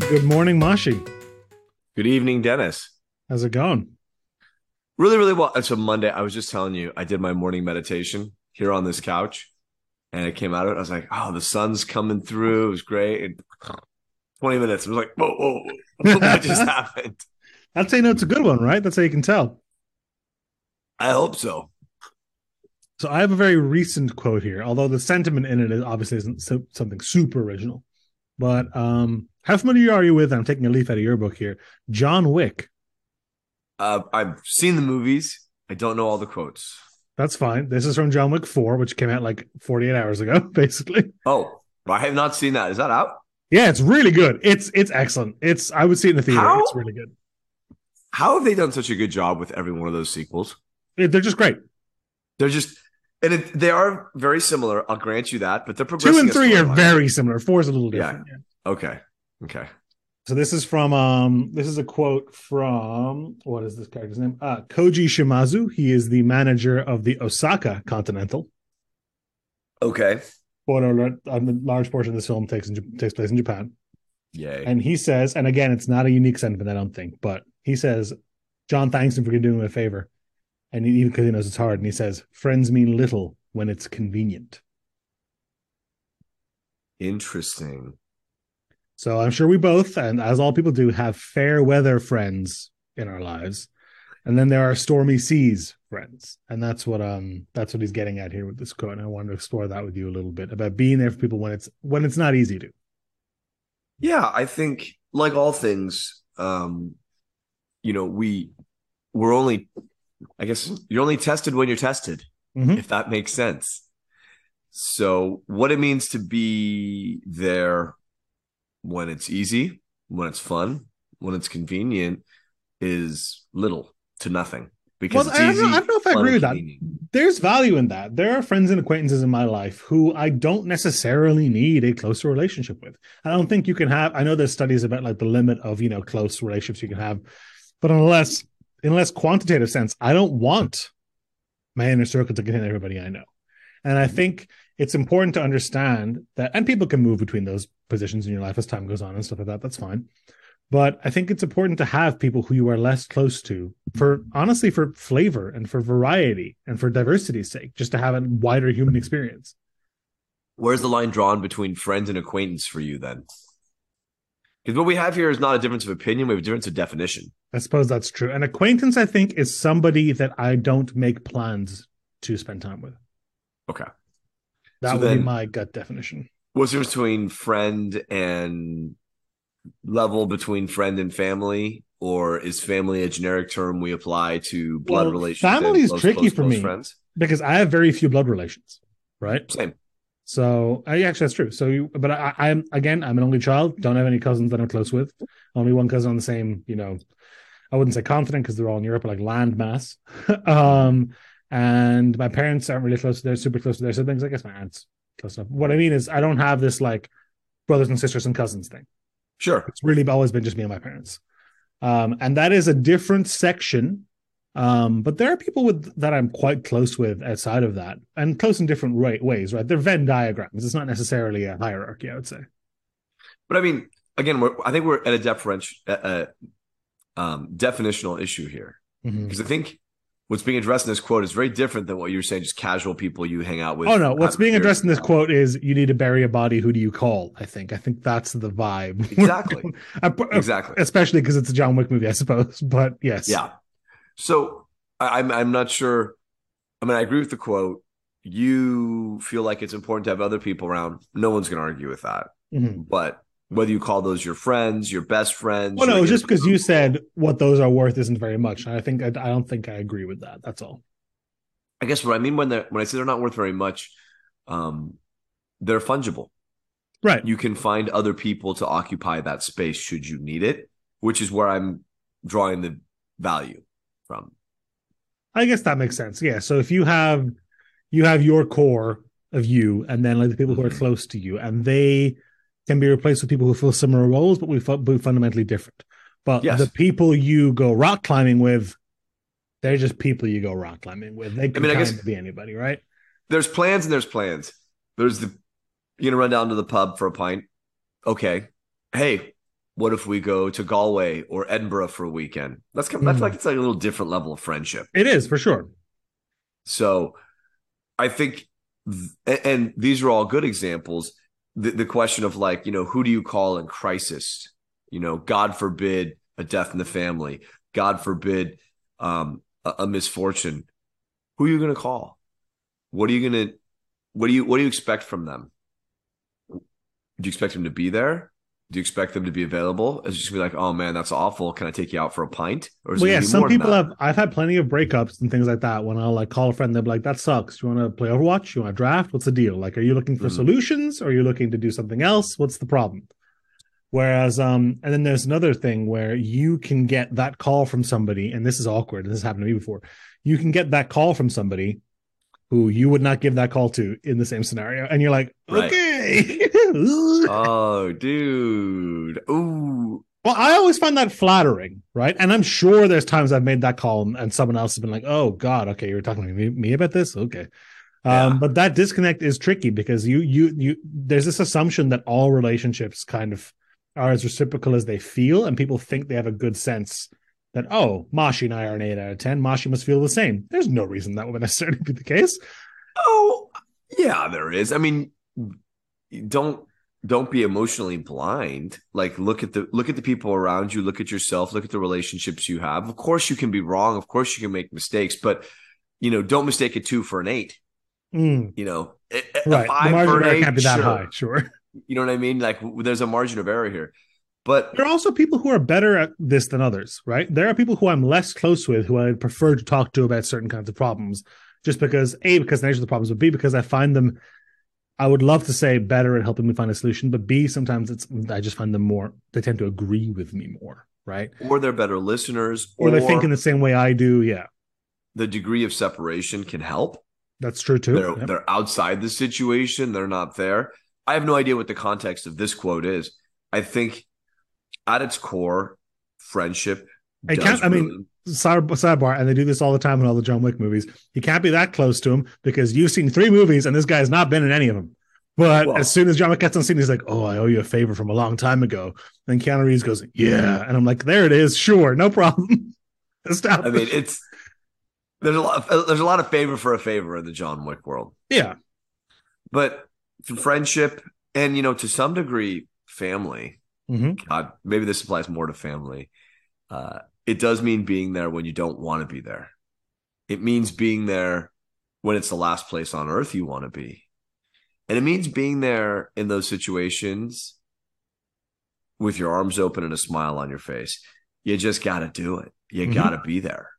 Good morning, Mashi. Good evening, Denis. How's it going? Really, really well. It's a Monday. I was just telling you, I did my morning meditation here on this couch, and I came out of it. I was like, "Oh, the sun's coming through. It was great." And Twenty minutes. I was like, "Whoa, whoa, what just happened?" I'd say no, it's a good one, right? That's how you can tell. I hope so. So I have a very recent quote here, although the sentiment in it is obviously isn't so, something super original. But um, how familiar are you with? I'm taking a leaf out of your book here. John Wick. Uh, I've seen the movies. I don't know all the quotes. That's fine. This is from John Wick 4, which came out like 48 hours ago, basically. Oh, I have not seen that. Is that out? Yeah, it's really good. It's it's excellent. It's I would see it in the theater. How? It's really good. How have they done such a good job with every one of those sequels? They're just great. They're just, and it, they are very similar. I'll grant you that, but they're Two and three are very similar. Four is a little Yeah. different. yeah. okay. Okay. So this is from um this is a quote from what is this character's name? Uh Koji Shimazu. He is the manager of the Osaka Continental. Okay. Spoiler alert, a large portion of this film takes in, takes place in Japan. Yay. And he says, and again, it's not a unique sentiment, I don't think, but he says, John thanks him for doing him a favor. And he, even because he knows it's hard, and he says, friends mean little when it's convenient. Interesting. So I'm sure we both, and as all people do, have fair weather friends in our lives. And then there are stormy seas friends. And that's what um that's what he's getting at here with this quote. And I wanted to explore that with you a little bit about being there for people when it's when it's not easy to. Yeah, I think like all things, um, you know, we we're only I guess you're only tested when you're tested, Mhm. if that makes sense. So what it means to be there when it's easy, when it's fun, when it's convenient is little to nothing. Because Well, it's I don't, easy. know, I don't know if I agree with that. There's value in that. There are friends and acquaintances in my life who I don't necessarily need a closer relationship with. I don't think you can have. I know there's studies about like the limit of you know close relationships you can have, but unless in less quantitative sense, I don't want my inner circle to contain everybody I know. And I think it's important to understand that, and people can move between those positions in your life as time goes on and stuff like that. That's fine. But I think it's important to have people who you are less close to for honestly for flavor and for variety and for diversity's sake, just to have a wider human experience. Where's the line drawn between friends and acquaintance for you then? Because what we have here is not a difference of opinion, we have a difference of definition. I suppose that's true. An acquaintance, I think, is somebody that I don't make plans to spend time with. Okay. That So would be my gut definition. What's the between friend and level between friend and family? Or is family a generic term we apply to blood Well, relations? family is close, tricky close, for close me. Friends? Because I have very few blood relations, right? Same. So I actually that's true. So you, but I, I'm again, I'm an only child. Don't have any cousins that I'm close with. Only one cousin on the same, you know, I wouldn't say confident because they're all in Europe, but like land mass. um, and my parents aren't really close. They're super close to their siblings. I guess my aunt's close enough. What I mean is, I don't have this like brothers and sisters and cousins thing. Sure. It's really always been just me and my parents. Um, and that is a different section. Um, but there are people with that I'm quite close with outside of that, and close in different way, ways, right? They're Venn diagrams. It's not necessarily a hierarchy, I would say. But I mean, again, we're, I think we're at a differential, uh, um, definitional issue here. Mhm. Because I think what's being addressed in this quote is very different than what you're saying, just casual people you hang out with. Oh no, what's being addressed in this quote is you need to bury a body. Who do you call? I think. I think that's the vibe. Exactly. Exactly. Especially because it's a John Wick movie, I suppose. But yes. Yeah. So I, I'm I'm not sure. I mean, I agree with the quote. You feel like it's important to have other people around. No one's going to argue with that. Mhm. But whether you call those your friends, your best friends, Well, no, your it was just because you said what those are worth isn't very much. And I think I, I don't think I agree with that. That's all. I guess what I mean when they when I say they're not worth very much, um, they're fungible. Right. You can find other people to occupy that space should you need it, which is where I'm drawing the value from. I guess that makes sense. Yeah. So if you have you have your core of you, and then like the people who are Mhm. close to you, and they can be replaced with people who fill similar roles, but we fundamentally different. But Yes. the people you go rock climbing with, they're just people you go rock climbing with. They could mean, I guess- be anybody, right? there's plans and there's plans. There's the you're gonna run down to the pub for a pint. Okay. Hey, what if we go to Galway or Edinburgh for a weekend? That's kind of, that's Mhm. like it's like a little different level of friendship. It is for sure. So I think, th- and these are all good examples. The, the question of like, you know, who do you call in crisis? You know, God forbid a death in the family. God forbid um, a, a misfortune. Who are you going to call? What are you going to, what do you, what do you expect from them? Do you expect them to be there? Do you expect them to be available? Is just gonna be like, oh man, that's awful. Can I take you out for a pint? Or Well, yeah, some people have. I've had plenty of breakups and things like that. When I'll like call a friend, they're like, "That sucks. You want to play Overwatch? You want to draft? What's the deal? Like, are you looking for Mhm. solutions, or are you looking to do something else? What's the problem?" Whereas, um, and then there's another thing where you can get that call from somebody, and this is awkward. This has happened to me before. You can get that call from somebody who you would not give that call to in the same scenario, and you're like, Right. okay. Oh, dude. Ooh. Well, I always find that flattering, right? And I'm sure there's times I've made that call and, someone else has been like, "Oh God, okay, you're talking to me, me about this, okay." Yeah. Um, but that disconnect is tricky because you you you there's this assumption that all relationships kind of are as reciprocal as they feel, and people think they have a good sense that oh, Mashi and I are an eight out of ten. Mashi must feel the same. There's no reason that would necessarily be the case. Oh, yeah, there is. I mean, don't don't be emotionally blind. Like look at the look at the people around you, look at yourself, look at the relationships you have. Of course you can be wrong, of course you can make mistakes, but you know, don't mistake a 2 for an 8, Mm, you know. A- a- right, the margin for an eight, can't be that sure. high. Sure. You know what I mean? Like there's a margin of error here. But There are also people who are better at this than others, right? There are people who I'm less close with who I prefer to talk to about certain kinds of problems, just because A, because the nature of the problems, but B, because I find them I would love to say better at helping me find a solution, but B, sometimes it's I just find them more they tend to agree with me more, right? or they're better listeners Or they think in the same way I do. Yeah. the degree of separation can help. That's true too. They're Yep. they're outside the situation. They're not there. I have no idea what the context of this quote is. I think at its core, friendship. I can't- I mean, Side, sidebar, and they do this all the time in all the John Wick movies. You can't be that close to him because you've seen three movies and this guy has not been in any of them. But Well- as soon as John Wick gets on scene, he's like, "Oh, I owe you a favor from a long time ago." Then Keanu Reeves goes, "Yeah," and I'm like, "There it is, sure, no problem." Stop. I mean, it's there's a lot of, there's a lot of favor for a favor in the John Wick world, yeah, but friendship and you know to some degree family. Hmm God, maybe this applies more to family. Uh, it does mean being there when you don't want to be there. It means being there when it's the last place on earth you want to be. And it means being there in those situations with your arms open and a smile on your face. You just got to do it. You Mhm. got to be there.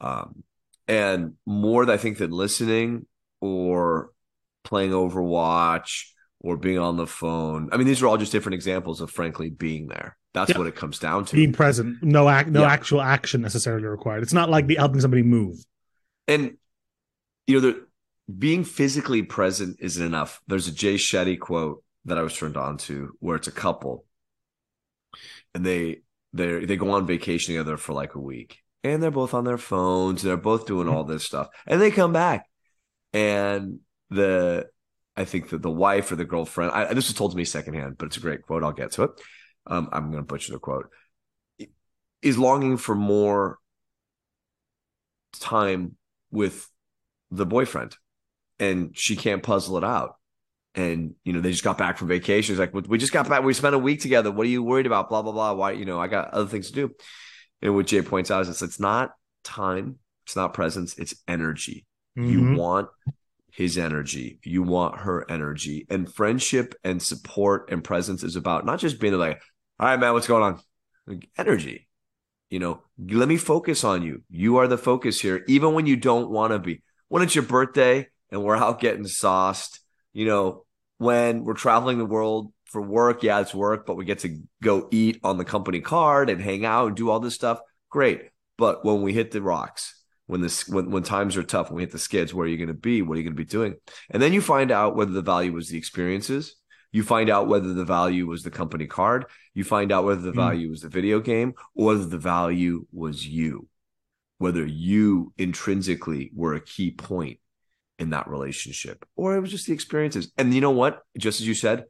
Um, and more, I think, than listening or playing Overwatch or being on the phone. I mean, these are all just different examples of, frankly, being there. That's Yeah. what it comes down to. being present, no act, no Yeah. actual action necessarily required. It's not like the helping somebody move. and you know, the, being physically present isn't enough. There's a Jay Shetty quote that I was turned on to where it's a couple, and they they they go on vacation together for like a week, and they're both on their phones. They're both doing mm-hmm. all this stuff, and they come back, and the I think that the wife or the girlfriend. I, this was told to me secondhand, but it's a great quote. I'll get to it. Um, I'm going to butcher the quote. Is longing for more time with the boyfriend and she can't puzzle it out. And, you know, they just got back from vacation. It's like, we just got back. We spent a week together. What are you worried about? Blah, blah, blah. Why, you know, I got other things to do. And what Jay points out is it's, it's not time. It's not presence. It's energy. You Mhm. want his energy. You want her energy. And friendship and support and presence is about not just being like, all right, man, what's going on? Like, energy. You know, let me focus on you. You are the focus here, even when you don't want to be. When it's your birthday and we're out getting sauced, you know, when we're traveling the world for work, yeah, it's work, but we get to go eat on the company card and hang out and do all this stuff. Great. But when we hit the rocks, when this when, when times are tough, when we hit the skids, where are you going to be? What are you going to be doing? And then you find out whether the value was the experiences. You find out whether the value was the company card. You find out whether the Mm. value was the video game or whether the value was you, whether you intrinsically were a key point in that relationship or it was just the experiences. And you know what? Just as you said,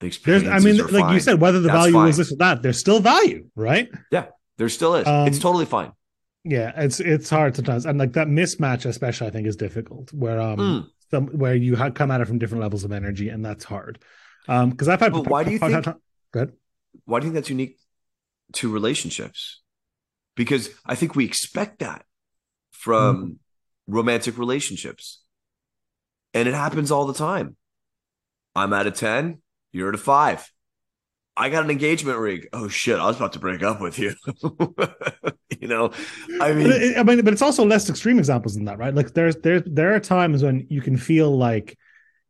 The There's, experiences I mean, like you said, whether the That's value fine. is this or that, there's still value, right? Yeah there still is. Um, it's totally fine. Yeah, it's it's hard sometimes, and like that mismatch, especially, I think, is difficult. Where um, Mm. some where you ha- come at it from different levels of energy, and that's hard. Um, because I've had. But why do you think- Good. Why do you think that's unique to relationships? Because I think we expect that from Mm-hmm. romantic relationships. And it happens all the time. I'm at a 10, you're at a five. I got an engagement ring. Oh shit, I was about to break up with you. you know, I But mean, it- I mean, but it's also less extreme examples than that, right? Like there's there there are times when you can feel like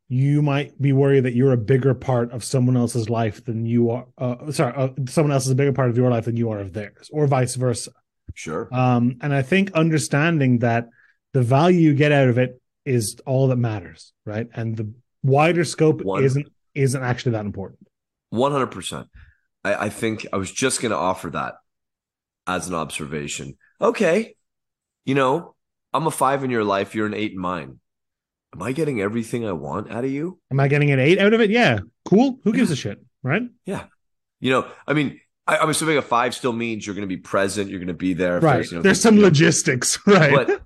you might be worried that you're a bigger part of someone else's life than you are. Uh, sorry, uh, someone else is a bigger part of your life than you are of theirs, or vice versa. sure. Um, and I think understanding that the value you get out of it is all that matters, right? And the wider scope One- isn't isn't actually that important. One hundred percent. I I think I was just going to offer that as an observation. Okay, you know, I'm a five in your life. You're an eight in mine. Am I getting everything I want out of you? Am I getting an eight out of it? Yeah, cool. Who gives a shit, right? Yeah. You know, I mean, I, I'm assuming a five still means you're going to be present. You're going to be there. Right. There's, you know, There's some you know, logistics, right? but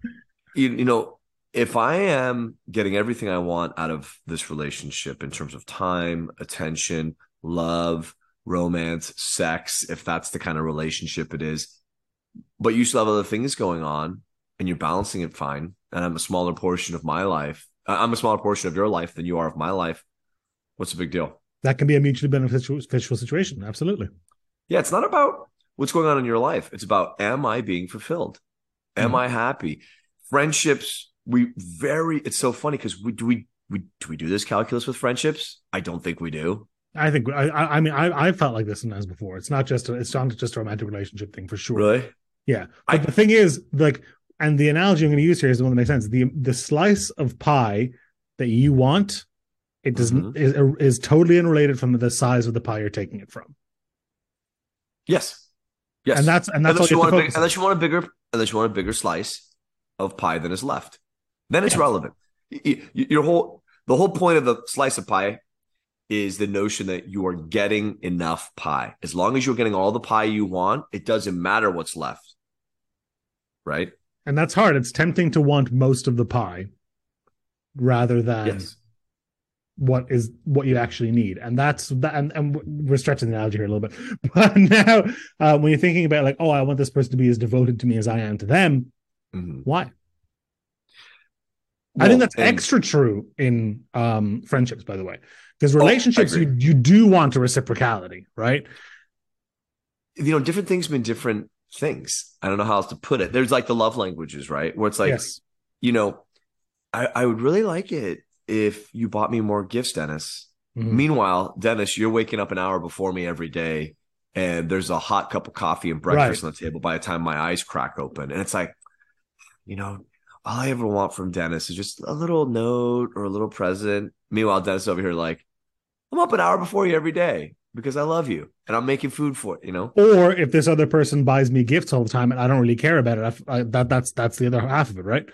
you, you know if i am getting everything i want out of this relationship in terms of time attention love romance sex if that's the kind of relationship it is. But you still have other things going on and you're balancing it fine. And i'm a smaller portion of my life I- i'm a smaller portion of your life than you are of my life. What's the big deal? That can be a mutually beneficial situation. Absolutely. yeah it's not about what's going on in your life. It's about am i being fulfilled? Am Mhm. i happy? Friendships we very it's so funny because we do we we do we do this calculus with friendships? I don't think we do I think I I I mean I I felt like this sometimes before. It's not just a, it's not just a romantic relationship thing for sure. really Yeah. I- But the thing is, like, and the analogy I'm going to use here is the one that makes sense. The the slice of pie that you want, it doesn't mm-hmm. is, is totally unrelated from the size of the pie you're taking it from. yes yes And that's and that's unless you want a big, unless you want a bigger unless you want a bigger slice of pie than is left then it's relevant your whole the whole point of the slice of pie is the notion that you are getting enough pie. As long as you're getting all the pie you want it doesn't matter what's left. Right? And that's hard. It's tempting to want most of the pie rather than yes. what is what you actually need. And that's that and, and we're stretching the analogy here a little bit. But now uh, when you're thinking about like oh i want this person to be as devoted to me as i am to them Mhm. why? I think that's and- extra true in um friendships by the way because Oh, relationships you, you do want a reciprocality right you know, different things mean different things. I don't know how else to put it. There's like the love languages, right? Where it's like, yes you know, I, I would really like it if you bought me more gifts, Denis. Mhm. Meanwhile, Denis, you're waking up an hour before me every day, and there's a hot cup of coffee and breakfast Right. on the table by the time my eyes crack open. And it's like, you know, all I ever want from Denis is just a little note or a little present. Meanwhile, Denis over here, like, I'm up an hour before you every day because I love you and I'm making food for it, you know? or if this other person buys me gifts all the time and i don't really care about it I, I, that that's that's the other half of it right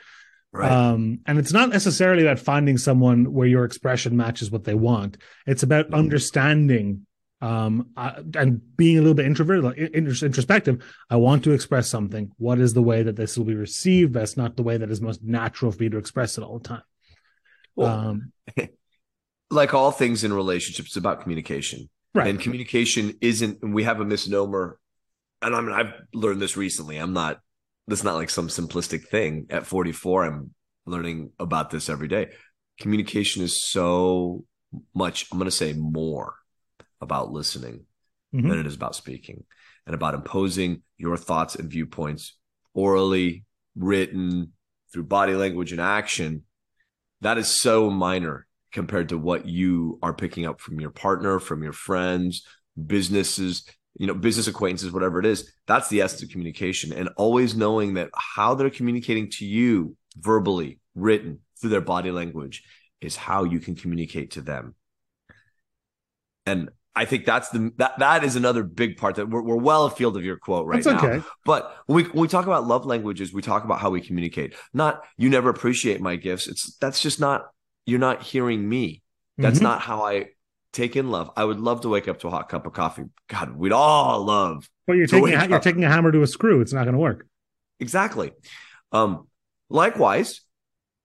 Right. Um, and it's not necessarily about finding someone where your expression matches what they want. It's about Mhm. understanding um, uh, and being a little bit introverted, like intros- introspective. I want to express something. What is the way that this will be received? That's not the way that is most natural for me to express it all the time. Well, um, like all things in relationships, it's about communication. right. And communication isn't, and we have a misnomer. And I mean, I've learned this recently. I'm not, that's not like some simplistic thing. At 44, I'm learning about this every day. Communication is so much, I'm going to say more about listening Mhm. than it is about speaking and about imposing your thoughts and viewpoints orally, written, through body language and action. That is so minor compared to what you are picking up from your partner, from your friends, businesses, you know, business acquaintances, whatever it is. That's the essence of communication. And always knowing that how they're communicating to you verbally, written, through their body language is how you can communicate to them. And I think that's the that that is another big part that we're, we're well afield of your quote right That's now. okay. But when we when we talk about love languages, we talk about how we communicate. Not you never appreciate my gifts. It's that's just not you're not hearing me. That's Mhm. not how I take in love. I would love to wake up to a hot cup of coffee. God, we'd all love. Well, you're taking a, you're taking a hammer to a screw. It's not going to work. Exactly. Um, likewise,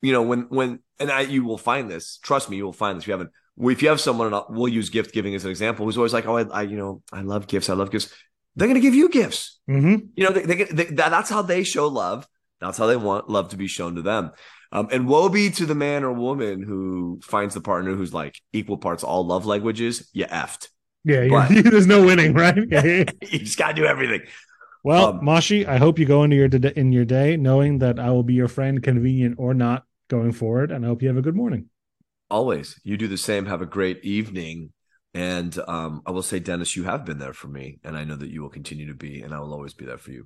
you know, when when and I you will find this. Trust me, you will find this. If you haven't, if you have someone, and we'll use gift giving as an example, who's always like, oh, I, I you know, I love gifts. I love gifts. They're going to give you gifts. hmm You know, they, they, they, that, that's how they show love. That's how they want love to be shown to them. Um, and woe be to the man or woman who finds the partner who's like equal parts all love languages. You effed. Yeah, But- you there's no winning, right? You just got to do everything. Well, Um, Mashi, I hope you go into your in your day knowing that I will be your friend, convenient or not, going forward, and I hope you have a good morning. Always. You do the same. Have a great evening. And um, I will say, Denis, you have been there for me. And I know that you will continue to be. And I will always be there for you.